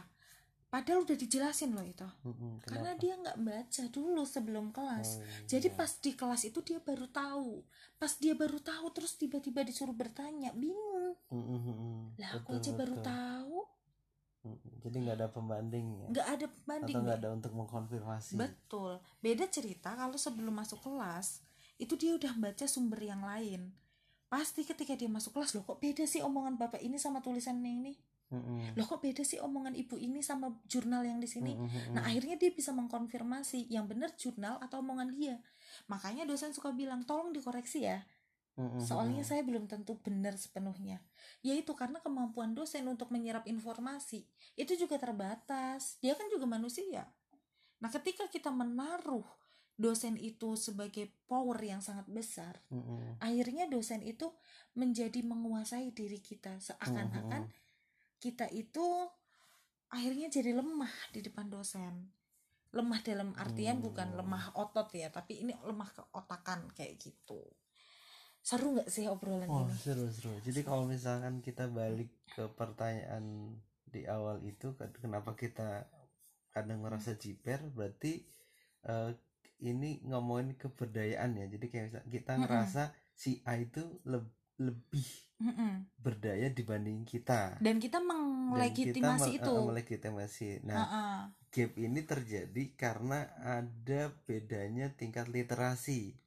[SPEAKER 1] padahal udah dijelasin loh itu
[SPEAKER 2] mm-mm.
[SPEAKER 1] karena
[SPEAKER 2] Kenapa?
[SPEAKER 1] dia nggak baca dulu sebelum kelas
[SPEAKER 2] Oh,
[SPEAKER 1] jadi
[SPEAKER 2] iya.
[SPEAKER 1] pas di kelas itu dia baru tahu pas dia baru tahu terus tiba-tiba disuruh bertanya bingung
[SPEAKER 2] Mm-mm, mm-mm.
[SPEAKER 1] lah aku
[SPEAKER 2] Betul,
[SPEAKER 1] aja baru
[SPEAKER 2] betul.
[SPEAKER 1] tahu
[SPEAKER 2] Mm-mm. jadi nggak ada pembanding ya
[SPEAKER 1] nggak ada pembanding
[SPEAKER 2] atau nggak ada untuk mengkonfirmasi
[SPEAKER 1] betul beda cerita kalau sebelum masuk kelas itu dia udah baca sumber yang lain pasti ketika dia masuk kelas loh kok beda sih omongan bapak ini sama tulisannya ini
[SPEAKER 2] Mm-mm.
[SPEAKER 1] loh kok beda sih omongan ibu ini sama jurnal yang di sini
[SPEAKER 2] mm-mm.
[SPEAKER 1] Nah akhirnya dia bisa mengkonfirmasi yang benar jurnal atau omongan dia. Makanya dosen suka bilang tolong dikoreksi ya.
[SPEAKER 2] Mm-mm,
[SPEAKER 1] Soalnya saya belum tentu benar sepenuhnya. Yaitu karena kemampuan dosen untuk menyerap informasi itu juga terbatas. Dia kan juga manusia. Nah ketika kita menaruh dosen itu sebagai power yang sangat besar,
[SPEAKER 2] Mm-mm.
[SPEAKER 1] akhirnya dosen itu menjadi menguasai diri kita seakan-akan
[SPEAKER 2] Mm-mm.
[SPEAKER 1] kita itu akhirnya jadi lemah di depan dosen lemah dalam artian
[SPEAKER 2] Hmm.
[SPEAKER 1] bukan lemah otot ya tapi ini lemah keotakan kayak gitu seru nggak sih obrolan
[SPEAKER 2] Oh
[SPEAKER 1] ini
[SPEAKER 2] seru seru. Jadi kalau misalkan kita balik ke pertanyaan di awal itu, ken- kenapa kita kadang merasa jiper? Berarti eh, ini ngomongin keberdayaan ya. Jadi kayak misal kita
[SPEAKER 1] Mm-mm.
[SPEAKER 2] ngerasa si A itu leb- lebih
[SPEAKER 1] Mm-mm.
[SPEAKER 2] berdaya dibanding kita.
[SPEAKER 1] dan kita
[SPEAKER 2] Dan kita
[SPEAKER 1] itu
[SPEAKER 2] eh, melegitimasi. Nah,
[SPEAKER 1] Ha-ha.
[SPEAKER 2] gap ini terjadi karena ada bedanya tingkat literasi.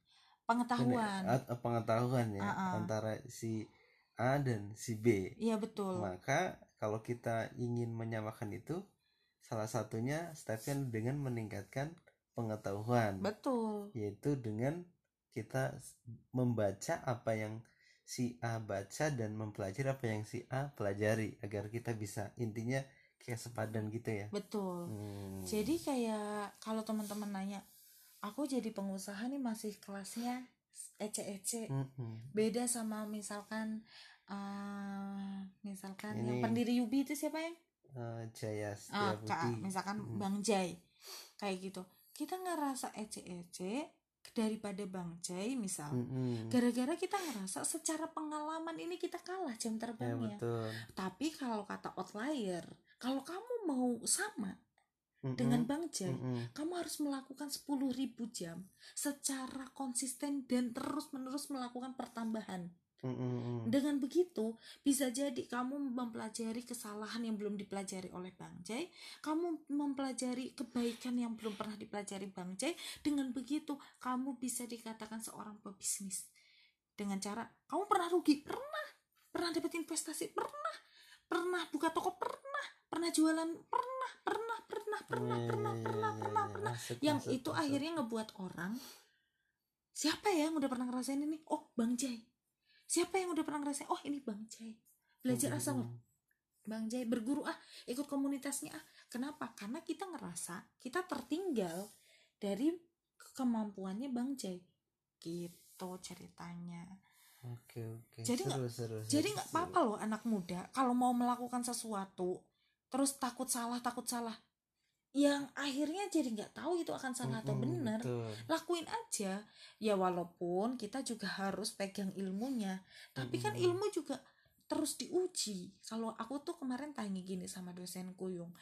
[SPEAKER 1] pengetahuan
[SPEAKER 2] Bener, eh, pengetahuan ya
[SPEAKER 1] Ah, ah.
[SPEAKER 2] antara si A dan si B.
[SPEAKER 1] iya betul
[SPEAKER 2] Maka kalau kita ingin menyamakan itu salah satunya stepnya dengan meningkatkan pengetahuan.
[SPEAKER 1] Betul.
[SPEAKER 2] Yaitu dengan kita membaca apa yang si A baca dan mempelajari apa yang si A pelajari agar kita bisa intinya kayak sepadan gitu ya.
[SPEAKER 1] betul.
[SPEAKER 2] Hmm.
[SPEAKER 1] jadi kayak kalau teman-teman nanya aku jadi pengusaha nih masih kelasnya ece-ece.
[SPEAKER 2] Mm-mm.
[SPEAKER 1] beda sama misalkan eh misalkan yang
[SPEAKER 2] Ini-
[SPEAKER 1] pendiri Yubi itu siapa ya?
[SPEAKER 2] Eh, Jaya
[SPEAKER 1] Ah,
[SPEAKER 2] Setia
[SPEAKER 1] Kak, misalkan
[SPEAKER 2] Mm.
[SPEAKER 1] Bang Jai. Kayak gitu kita ngerasa ece-ece daripada Bang Jai misal
[SPEAKER 2] Mm-mm.
[SPEAKER 1] gara-gara kita ngerasa secara pengalaman ini kita kalah jam
[SPEAKER 2] ya
[SPEAKER 1] terbangnya
[SPEAKER 2] betul
[SPEAKER 1] tapi kalau kata outlier kalau kamu mau sama
[SPEAKER 2] Mm-mm.
[SPEAKER 1] dengan Bang Jai
[SPEAKER 2] Mm-mm.
[SPEAKER 1] kamu harus melakukan 10.000 jam secara konsisten dan terus-menerus melakukan pertambahan Dengan begitu, bisa jadi kamu mempelajari kesalahan yang belum dipelajari oleh Bang Jai, kamu mempelajari kebaikan yang belum pernah dipelajari Bang Jai. Dengan begitu, kamu bisa dikatakan seorang pebisnis. Dengan cara kamu pernah rugi, pernah, pernah dapat investasi, pernah, pernah buka toko, pernah, pernah jualan, pernah, pernah, pernah, pernah, pernah, pernah, pernah, pernah. Yang itu akhirnya ngebuat orang siapa ya yang udah pernah ngerasain ini? Oh, Bang Jai. Siapa yang udah pernah ngerasain? Oh, ini Bang Jai. Belajar asal. Bang Jai berguru ah, ikut komunitasnya ah. Kenapa? Karena kita ngerasa kita tertinggal dari kemampuannya Bang Jai. Gitu ceritanya.
[SPEAKER 2] oke oke
[SPEAKER 1] Jadi
[SPEAKER 2] seru, seru,
[SPEAKER 1] Jadi nggak apa-apa loh anak muda kalau mau melakukan sesuatu terus takut salah takut salah yang akhirnya jadi nggak tahu itu akan salah atau benar lakuin aja ya walaupun kita juga harus pegang ilmunya tapi kan
[SPEAKER 2] Mm-mm.
[SPEAKER 1] ilmu juga terus diuji kalau aku tuh kemarin tanya gini sama dosenku yung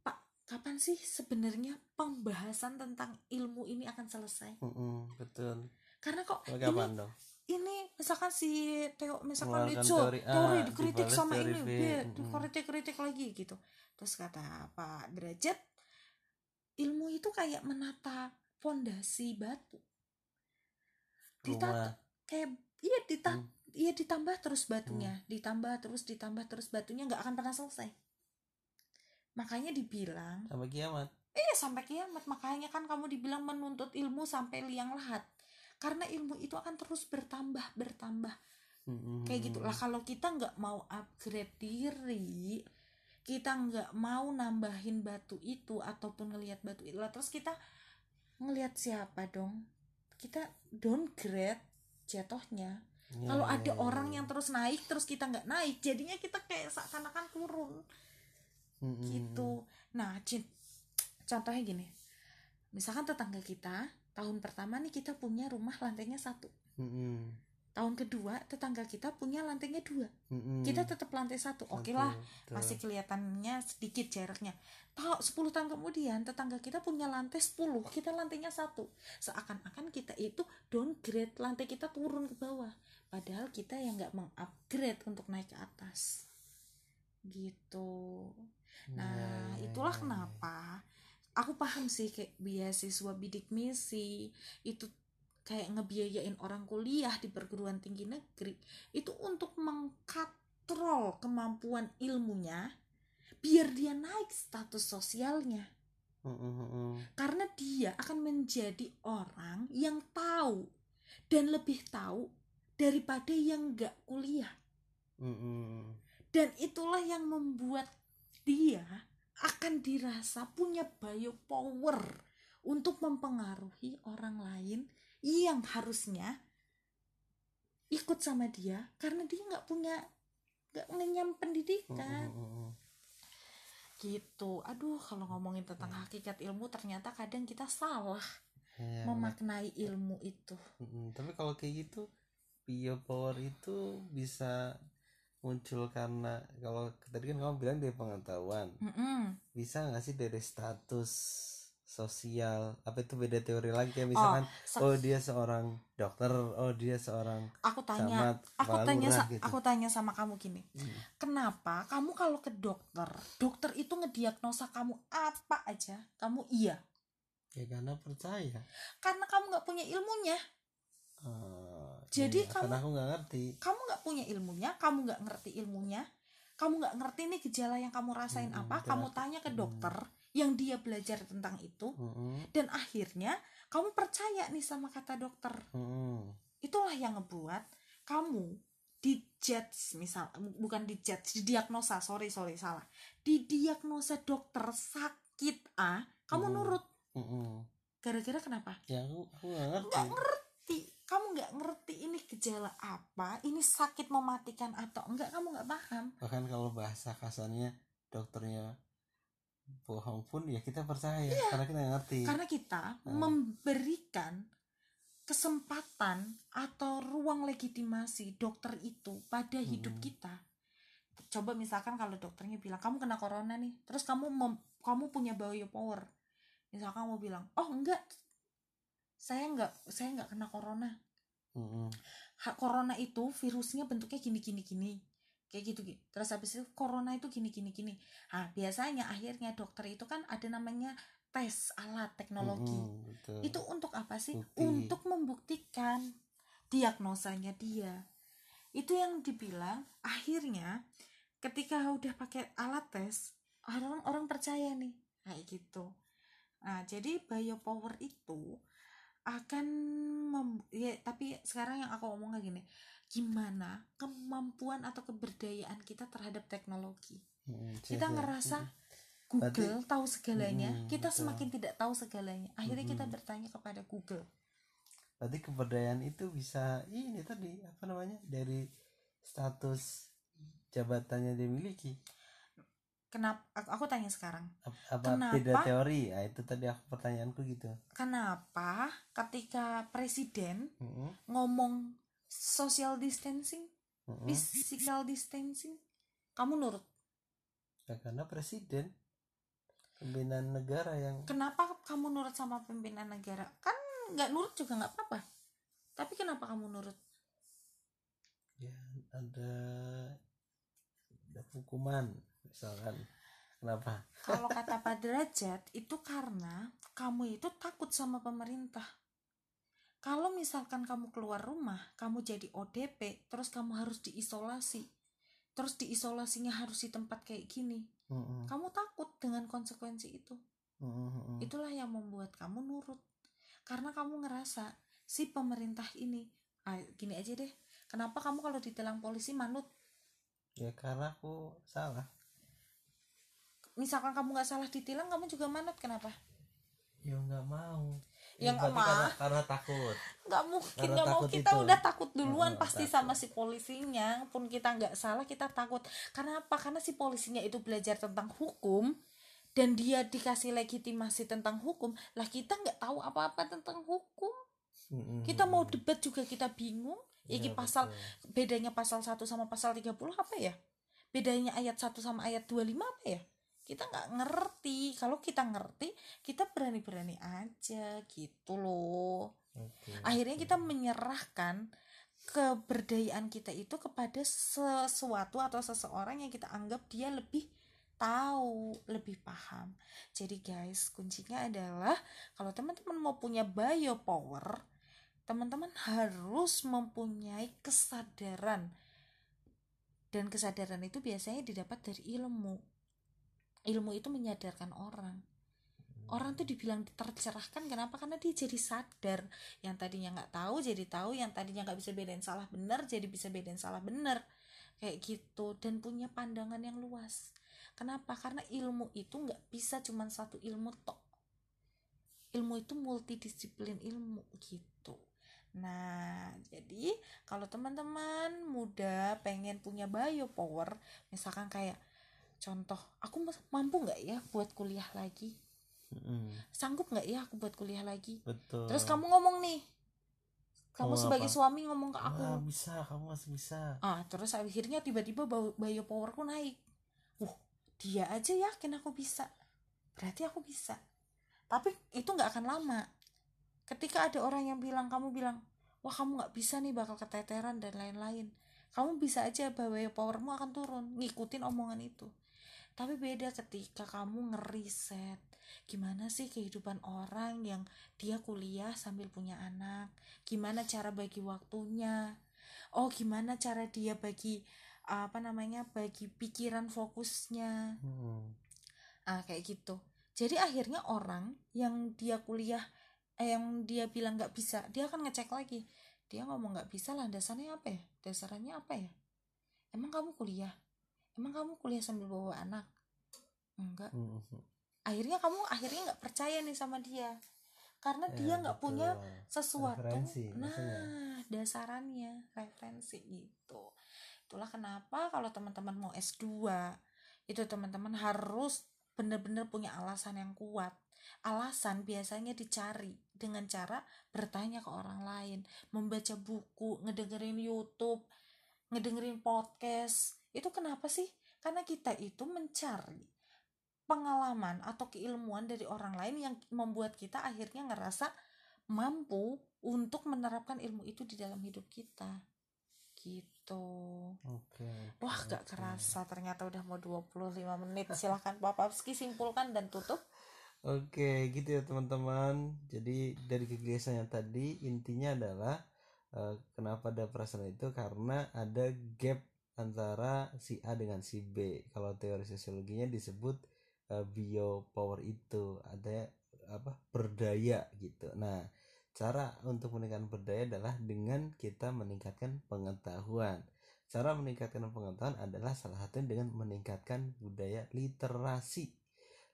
[SPEAKER 1] pak kapan sih sebenarnya pembahasan tentang ilmu ini akan selesai
[SPEAKER 2] Mm-mm, betul
[SPEAKER 1] karena kok
[SPEAKER 2] Kalau
[SPEAKER 1] ini
[SPEAKER 2] dong
[SPEAKER 1] ini misalkan si Teo misalkan Lizo
[SPEAKER 2] teori A,
[SPEAKER 1] teori dikritik sama
[SPEAKER 2] teori
[SPEAKER 1] ini.
[SPEAKER 2] B Mm-mm.
[SPEAKER 1] dikritik-kritik lagi gitu terus kata Pak Derajat ilmu itu kayak menata fondasi batu. Ditata
[SPEAKER 2] rumah
[SPEAKER 1] kayak iya dita
[SPEAKER 2] Hmm.
[SPEAKER 1] iya ditambah terus batunya ditambah terus ditambah terus batunya nggak akan pernah selesai. Makanya dibilang
[SPEAKER 2] sampai kiamat.
[SPEAKER 1] Eh sampai kiamat. Makanya kan kamu dibilang menuntut ilmu sampai liang lahat. Karena ilmu itu akan terus bertambah bertambah.
[SPEAKER 2] Mm-mm.
[SPEAKER 1] kayak gitu. Lah kalau kita nggak mau upgrade diri kita nggak mau nambahin batu itu ataupun ngelihat batu itu. Lah terus kita ngelihat siapa dong? Kita downgrade jatuhnya.
[SPEAKER 2] Ya,
[SPEAKER 1] kalau
[SPEAKER 2] ya,
[SPEAKER 1] ada
[SPEAKER 2] ya,
[SPEAKER 1] orang
[SPEAKER 2] ya.
[SPEAKER 1] yang terus naik terus kita nggak naik jadinya kita kayak seakan-akan turun.
[SPEAKER 2] Mm-mm.
[SPEAKER 1] gitu. Nah contohnya gini. Misalkan tetangga kita tahun pertama nih kita punya rumah lantainya satu.
[SPEAKER 2] Mm-mm.
[SPEAKER 1] Tahun kedua tetangga kita punya lantainya dua.
[SPEAKER 2] Mm-mm.
[SPEAKER 1] kita tetap lantai satu. Oke lah masih kelihatannya sedikit jaraknya. Tahu 10 tahun kemudian tetangga kita punya lantai 10 kita lantainya satu. Seakan-akan kita itu downgrade lantai kita turun ke bawah. Padahal kita yang nggak mengupgrade untuk naik ke atas. Gitu. Nah,
[SPEAKER 2] Ya, ya,
[SPEAKER 1] itulah
[SPEAKER 2] ya, ya.
[SPEAKER 1] kenapa aku paham sih kayak beasiswa bidik misi itu kayak ngebiayain orang kuliah di perguruan tinggi negeri itu untuk mengkatrol kemampuan ilmunya biar dia naik status sosialnya. Karena dia akan menjadi orang yang tahu dan lebih tahu daripada yang nggak kuliah. Dan itulah yang membuat dia akan dirasa punya bio power untuk mempengaruhi orang lain yang harusnya ikut sama dia karena dia nggak punya nggak ngenyam pendidikan
[SPEAKER 2] Mm-mm, mm-mm.
[SPEAKER 1] gitu. Aduh kalau ngomongin tentang hakikat ilmu ternyata kadang kita salah
[SPEAKER 2] Ya,
[SPEAKER 1] memaknai ilmu itu.
[SPEAKER 2] Mm-mm. tapi kalau kayak gitu bio power itu bisa muncul karena kalau tadi kan kamu bilang dari pengetahuan.
[SPEAKER 1] Mm-mm.
[SPEAKER 2] bisa nggak sih dari status sosial. Apa itu beda teori lagi? Kayak misalkan
[SPEAKER 1] se-
[SPEAKER 2] oh, dia seorang dokter oh dia seorang
[SPEAKER 1] aku tanya aku
[SPEAKER 2] kepala
[SPEAKER 1] tanya
[SPEAKER 2] gitu.
[SPEAKER 1] aku tanya sama kamu gini
[SPEAKER 2] Hmm.
[SPEAKER 1] kenapa kamu kalau ke dokter dokter itu ngediagnosa kamu apa aja? Kamu iya.
[SPEAKER 2] Ya karena percaya.
[SPEAKER 1] Karena kamu nggak punya ilmunya.
[SPEAKER 2] Oh,
[SPEAKER 1] Jadi
[SPEAKER 2] iya,
[SPEAKER 1] kamu-
[SPEAKER 2] karena aku nggak ngerti.
[SPEAKER 1] kamu nggak punya ilmunya kamu nggak ngerti ilmunya kamu nggak ngerti nih gejala yang kamu rasain
[SPEAKER 2] Hmm,
[SPEAKER 1] apa kamu tanya ke dokter yang dia belajar tentang itu.
[SPEAKER 2] Mm-mm,
[SPEAKER 1] dan akhirnya kamu percaya nih sama kata dokter.
[SPEAKER 2] Mm-mm.
[SPEAKER 1] itulah yang ngebuat kamu dijudge misal bukan dijudge didiagnosa. Sorry sorry salah. Didiagnosa dokter sakit A kamu
[SPEAKER 2] Hmm.
[SPEAKER 1] nurut. Gara-gara kenapa?
[SPEAKER 2] Ya aku ngerti
[SPEAKER 1] nggak ngerti. Kamu nggak ngerti ini gejala apa ini sakit mematikan atau enggak kamu nggak paham.
[SPEAKER 2] Bahkan kalau bahasa kasarnya dokternya bohong pun ya kita percaya karena kita ngerti.
[SPEAKER 1] Karena kita
[SPEAKER 2] Hmm.
[SPEAKER 1] memberikan kesempatan atau ruang legitimasi dokter itu pada hidup
[SPEAKER 2] Hmm.
[SPEAKER 1] kita. Coba misalkan kalau dokternya bilang kamu kena corona nih terus kamu mem- kamu punya biopower misalkan kamu bilang oh enggak. Saya enggak saya enggak kena corona. Ha- corona itu virusnya bentuknya gini gini gini kayak gitu gitu terus habis itu corona itu gini gini gini. Nah biasanya akhirnya dokter itu kan ada namanya tes alat teknologi.
[SPEAKER 2] Mm-mm, betul.
[SPEAKER 1] itu untuk apa sih?
[SPEAKER 2] Bukti.
[SPEAKER 1] untuk membuktikan diagnosanya dia. Itu yang dibilang akhirnya ketika udah pakai alat tes orang orang percaya nih kayak gitu. Nah jadi biopower itu akan mem- ya tapi sekarang yang aku ngomongnya gini gimana kemampuan atau keberdayaan kita terhadap teknologi
[SPEAKER 2] Mm-mm,
[SPEAKER 1] kita ngerasa
[SPEAKER 2] Mm-mm.
[SPEAKER 1] Google tahu segalanya
[SPEAKER 2] Mm-mm,
[SPEAKER 1] kita
[SPEAKER 2] betul.
[SPEAKER 1] semakin tidak tahu segalanya akhirnya kita
[SPEAKER 2] Mm-mm.
[SPEAKER 1] bertanya kepada Google
[SPEAKER 2] berarti keberdayaan itu bisa ini tadi apa namanya dari status jabatannya dimiliki
[SPEAKER 1] kenapa aku, aku tanya sekarang
[SPEAKER 2] Ap- apa
[SPEAKER 1] Kenapa?
[SPEAKER 2] beda teori ah itu tadi aku pertanyaanku gitu
[SPEAKER 1] kenapa ketika presiden
[SPEAKER 2] Mm-mm,
[SPEAKER 1] ngomong social distancing
[SPEAKER 2] mm-mm.
[SPEAKER 1] physical distancing. Kamu nurut?
[SPEAKER 2] Ya, karena presiden pimpinan negara yang
[SPEAKER 1] kenapa kamu nurut sama pimpinan negara? Kan nggak nurut juga nggak apa-apa. Tapi kenapa kamu nurut?
[SPEAKER 2] Ya ada ada hukuman misalkan. Kenapa?
[SPEAKER 1] Kalau kata Pak Derajat itu karena kamu itu takut sama pemerintah kalau misalkan kamu keluar rumah kamu jadi ODP terus kamu harus diisolasi. Terus diisolasinya harus di tempat kayak gini.
[SPEAKER 2] Mm-mm,
[SPEAKER 1] kamu takut dengan konsekuensi itu.
[SPEAKER 2] Mm-mm.
[SPEAKER 1] itulah yang membuat kamu nurut. Karena kamu ngerasa si pemerintah ini ah, gini aja deh. Kenapa kamu kalau ditilang polisi manut?
[SPEAKER 2] Ya karena aku salah.
[SPEAKER 1] Misalkan kamu nggak salah ditilang kamu juga manut kenapa?
[SPEAKER 2] Ya nggak mau
[SPEAKER 1] Ya nggak
[SPEAKER 2] berarti karena, karena takut.
[SPEAKER 1] Nggak mungkin nggak mau kita
[SPEAKER 2] itu.
[SPEAKER 1] udah takut duluan
[SPEAKER 2] Oh,
[SPEAKER 1] pasti
[SPEAKER 2] takut.
[SPEAKER 1] sama si polisinya. Pun kita nggak salah kita takut. Karena apa? Karena si polisinya itu belajar tentang hukum dan dia dikasih legitimasi tentang hukum. Lah kita nggak tahu apa-apa tentang hukum. Kita mau debat juga kita bingung.
[SPEAKER 2] Ya,
[SPEAKER 1] iki pasal
[SPEAKER 2] betul.
[SPEAKER 1] bedanya pasal 1 sama pasal 30 apa ya? Bedanya ayat 1 sama ayat 25 apa ya kita nggak ngerti kalau kita ngerti kita berani-berani aja gitu loh
[SPEAKER 2] Oke,
[SPEAKER 1] akhirnya kita menyerahkan keberdayaan kita itu kepada sesuatu atau seseorang yang kita anggap dia lebih tahu, lebih paham. Jadi guys, kuncinya adalah kalau teman-teman mau punya biopower, teman-teman harus mempunyai kesadaran. Dan kesadaran itu biasanya didapat dari ilmu. Ilmu itu menyadarkan orang. Orang tuh dibilang tercerahkan kenapa? Karena dia jadi sadar. Yang tadinya nggak tahu jadi tahu. Yang tadinya nggak bisa bedain salah benar jadi bisa bedain salah benar. Kayak gitu dan punya pandangan yang luas. Kenapa? Karena ilmu itu nggak bisa cuma satu ilmu tok. Ilmu itu multidisiplin ilmu gitu. Nah jadi kalau teman-teman muda pengen punya biopower misalkan kayak contoh aku mampu nggak ya buat kuliah lagi?
[SPEAKER 2] Mm-mm,
[SPEAKER 1] sanggup nggak ya aku buat kuliah lagi?
[SPEAKER 2] Betul.
[SPEAKER 1] Terus kamu ngomong nih kamu sebagai
[SPEAKER 2] apa?
[SPEAKER 1] suami ngomong ke aku.
[SPEAKER 2] Ah, bisa kamu masih bisa.
[SPEAKER 1] Ah terus akhirnya tiba-tiba bau- biopowerku naik. Wah dia aja yakin aku bisa. Berarti aku bisa. Tapi itu nggak akan lama. Ketika ada orang yang bilang kamu bilang wah kamu nggak bisa nih bakal keteteran dan lain-lain. Kamu bisa aja biopowermu akan turun ngikutin omongan itu tapi beda ketika kamu ngeriset. Gimana sih kehidupan orang yang dia kuliah sambil punya anak? Gimana cara bagi waktunya? Oh gimana cara dia bagi apa namanya bagi pikiran fokusnya?
[SPEAKER 2] Hmm,
[SPEAKER 1] ah kayak gitu. Jadi akhirnya orang yang dia kuliah eh, yang dia bilang nggak bisa dia akan ngecek lagi. Dia ngomong nggak bisa landasannya apa ya? Dasarnya apa ya? Emang kamu kuliah emang kamu kuliah sambil bawa anak? Enggak.
[SPEAKER 2] Mm, mm.
[SPEAKER 1] akhirnya kamu akhirnya nggak percaya nih sama dia. Karena
[SPEAKER 2] Ya,
[SPEAKER 1] dia nggak punya sesuatu.
[SPEAKER 2] Referensi,
[SPEAKER 1] nah
[SPEAKER 2] maksudnya.
[SPEAKER 1] dasarannya referensi gitu. Itulah kenapa kalau teman-teman mau S2 itu teman-teman harus benar-benar punya alasan yang kuat. Alasan biasanya dicari dengan cara bertanya ke orang lain membaca buku ngedengerin YouTube ngedengerin podcast itu kenapa sih? Karena kita itu mencari pengalaman atau keilmuan dari orang lain yang membuat kita akhirnya ngerasa mampu untuk menerapkan ilmu itu di dalam hidup kita. Gitu.
[SPEAKER 2] Oke
[SPEAKER 1] wah gak kerasa ternyata udah mau 25 menit. Silahkan Pak Papski simpulkan dan tutup.
[SPEAKER 2] Oke, gitu ya teman-teman. Jadi dari yang tadi intinya adalah uh, kenapa ada perasaan itu? Karena ada gap antara si A dengan si B. Kalau teori sosiologinya disebut uh, bio power itu ada apa berdaya gitu. Nah, cara untuk meningkatkan berdaya adalah dengan kita meningkatkan pengetahuan. Cara meningkatkan pengetahuan adalah salah satunya dengan meningkatkan budaya literasi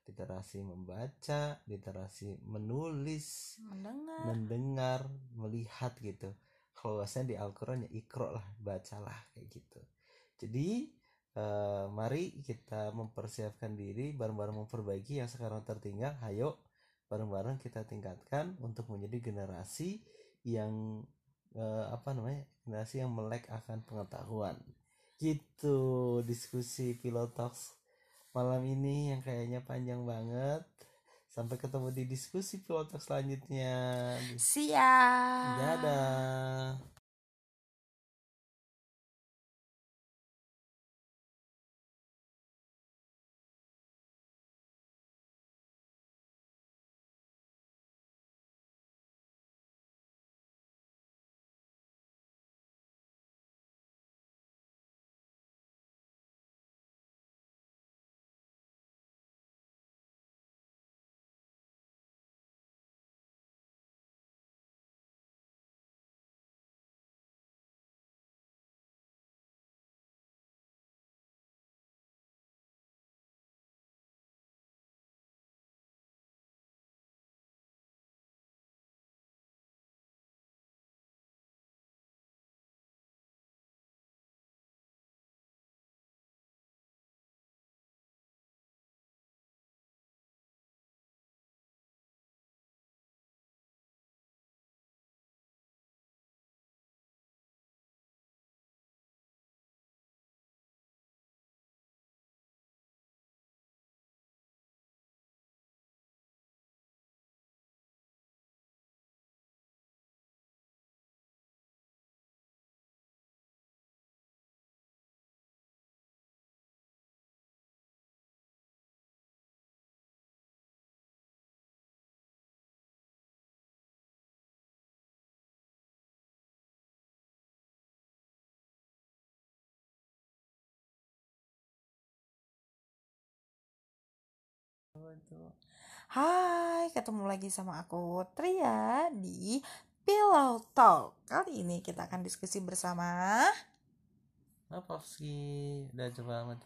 [SPEAKER 2] literasi membaca, literasi menulis,
[SPEAKER 1] mendengar,
[SPEAKER 2] mendengar, melihat gitu. Kalau bahasanya di Al-Quran ya ikro lah, bacalah kayak gitu. Jadi uh, mari kita mempersiapkan diri bareng-bareng memperbaiki yang sekarang tertinggal. Ayo bareng-bareng kita tingkatkan untuk menjadi generasi yang uh, apa namanya generasi yang melek akan pengetahuan. Gitu diskusi Pilotox malam ini yang kayaknya panjang banget. Sampai ketemu di diskusi pilotok selanjutnya.
[SPEAKER 1] Siap.
[SPEAKER 2] Dadah.
[SPEAKER 1] Hai, ketemu lagi sama aku Tria di Pillow Talk. Kali ini kita akan diskusi bersama
[SPEAKER 2] apa sih? Udah coba mati